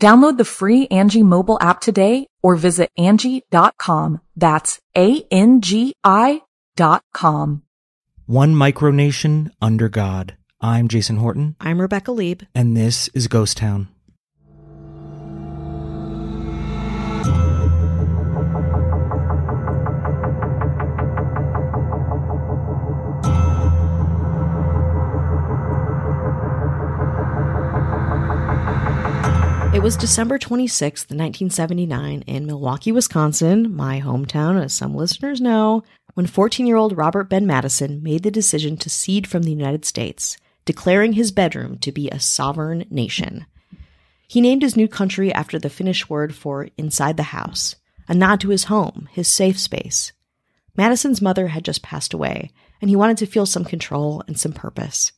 Download the free Angie mobile app today or visit Angie.com. That's A-N-G-I dot com. One micronation under God. I'm Jason Horton, I'm Rebecca Leib. and this is Ghost Town. It was December 26th, 1979, in Milwaukee, Wisconsin, my hometown, as some listeners know, when 14 year old Robert Ben Madison made the decision to cede from the United States, declaring his bedroom to be a sovereign nation. He named his new country after the Finnish word for inside the house, a nod to his home, his safe space. Madison's mother had just passed away, and he wanted to feel some control and some purpose.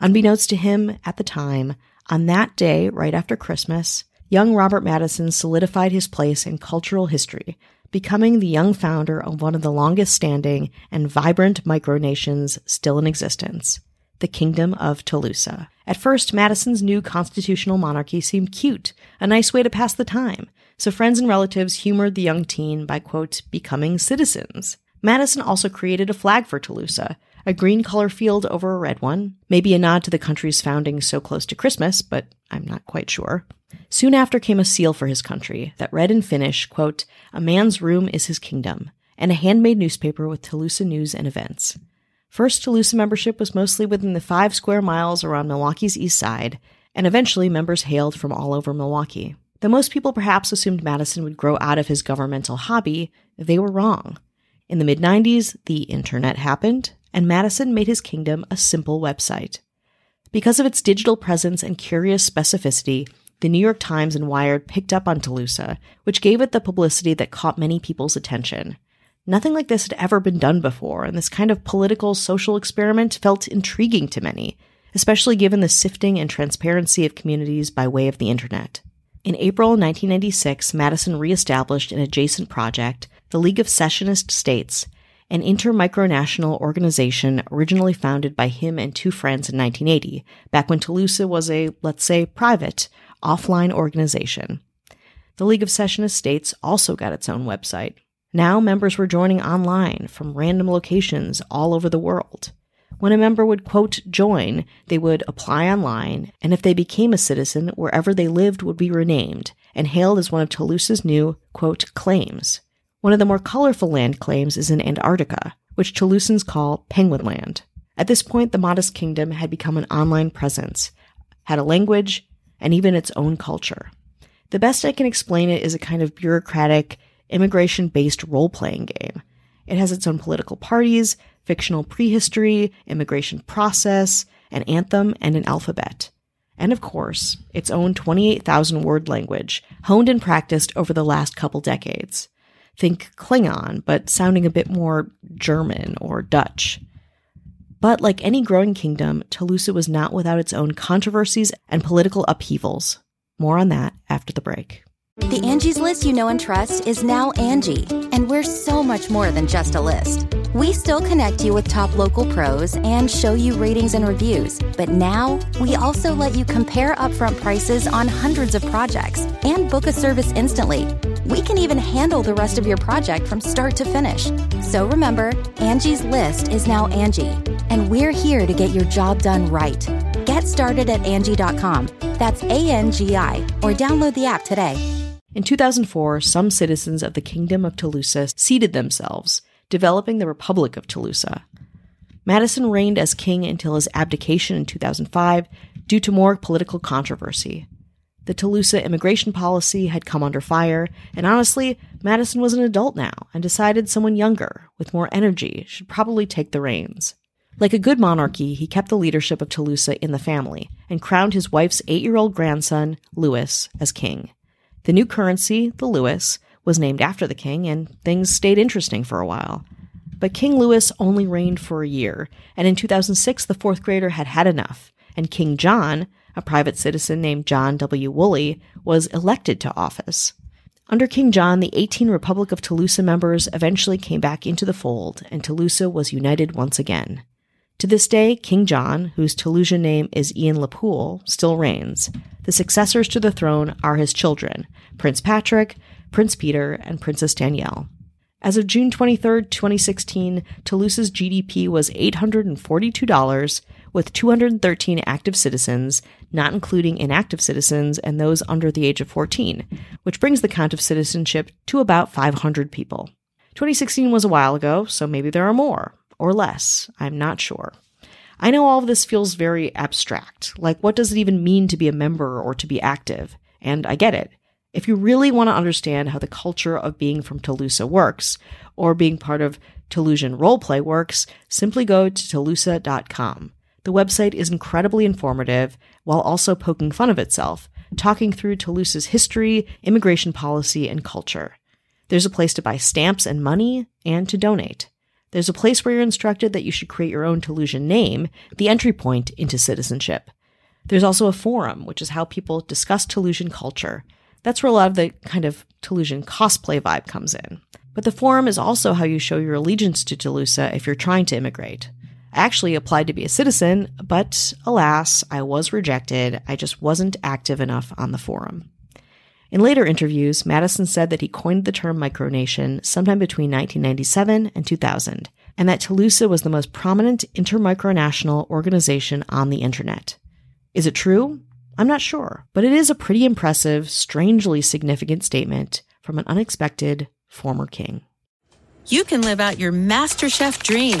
Unbeknownst to him at the time, on that day, right after Christmas, young Robert Madison solidified his place in cultural history, becoming the young founder of one of the longest standing and vibrant micronations still in existence, the Kingdom of Talossa. At first, Madison's new constitutional monarchy seemed cute, a nice way to pass the time, so friends and relatives humored the young teen by, quote, becoming citizens. Madison also created a flag for Talossa, a green color field over a red one, maybe a nod to the country's founding so close to Christmas, but I'm not quite sure. Soon after came a seal for his country that read in Finnish, quote, A man's room is his kingdom, and a handmade newspaper with Talossa news and events. First, Talossa membership was mostly within the five square miles around Milwaukee's east side, and eventually members hailed from all over Milwaukee. Though most people perhaps assumed Madison would grow out of his governmental hobby, they were wrong. In the mid 90s, the internet happened, and Madison made his kingdom a simple website. Because of its digital presence and curious specificity, the New York Times and Wired picked up on Talossa, which gave it the publicity that caught many people's attention. Nothing like this had ever been done before, and this kind of political social experiment felt intriguing to many, especially given the sifting and transparency of communities by way of the internet. In April 1996, Madison reestablished an adjacent project, the League of Secessionist States, an intermicronational organization originally founded by him and two friends in 1980, back when Talossa was a, let's say, private, offline organization. The League of Secessionist States also got its own website. Now members were joining online from random locations all over the world. When a member would, quote, join, they would apply online, and if they became a citizen, wherever they lived would be renamed and hailed as one of Talossa's new, quote, claims. One of the more colorful land claims is in Antarctica, which Talossans call Penguin Land. At this point, the modest kingdom had become an online presence, had a language, and even its own culture. The best I can explain it is a kind of bureaucratic, immigration based role playing game. It has its own political parties, fictional prehistory, immigration process, an anthem, and an alphabet. And of course, its own 28,000 word language, honed and practiced over the last couple decades. Think Klingon, but sounding a bit more German or Dutch. But like any growing kingdom, Talossa was not without its own controversies and political upheavals. More on that after the break. The Angie's list you know and trust is now Angie, and we're so much more than just a list. We still connect you with top local pros and show you ratings and reviews, but now we also let you compare upfront prices on hundreds of projects and book a service instantly. We can even handle the rest of your project from start to finish. So remember, Angie's list is now Angie, and we're here to get your job done right. Get started at Angie.com. That's A N G I, or download the app today. In 2004, some citizens of the Kingdom of Talossa ceded themselves, developing the Republic of Talossa. Madison reigned as king until his abdication in 2005 due to more political controversy. The Talossa immigration policy had come under fire, and honestly, Madison was an adult now and decided someone younger, with more energy, should probably take the reins. Like a good monarchy, he kept the leadership of Talossa in the family and crowned his wife's eight year old grandson, Louis, as king. The new currency, the Louis, was named after the king, and things stayed interesting for a while. But King Louis only reigned for a year, and in 2006 the fourth grader had had enough, and King John, a private citizen named John W. Woolley, was elected to office. Under King John, the 18 Republic of Talossa members eventually came back into the fold, and Talossa was united once again. To this day, King John, whose Talossan name is Ian Lupul, still reigns. The successors to the throne are his children, Prince Patrick, Prince Peter, and Princess Danielle. As of June 23, 2016, Talossa's GDP was $842, with 213 active citizens, not including inactive citizens and those under the age of 14, which brings the count of citizenship to about 500 people. 2016 was a while ago, so maybe there are more, or less. I'm not sure. I know all of this feels very abstract. Like, what does it even mean to be a member or to be active? And I get it. If you really want to understand how the culture of being from Talossa works, or being part of Talossan roleplay works, simply go to Talossa.com. The website is incredibly informative while also poking fun of itself, talking through Talossa's history, immigration policy, and culture. There's a place to buy stamps and money and to donate. There's a place where you're instructed that you should create your own Talossan name, the entry point into citizenship. There's also a forum, which is how people discuss Talossan culture. That's where a lot of the kind of Talossan cosplay vibe comes in. But the forum is also how you show your allegiance to Talossa if you're trying to immigrate. I actually applied to be a citizen, but alas, I was rejected. I just wasn't active enough on the forum. In later interviews, Madison said that he coined the term micronation sometime between 1997 and 2000, and that Talossa was the most prominent intermicronational organization on the internet. Is it true? I'm not sure, but it is a pretty impressive, strangely significant statement from an unexpected former king. You can live out your MasterChef dream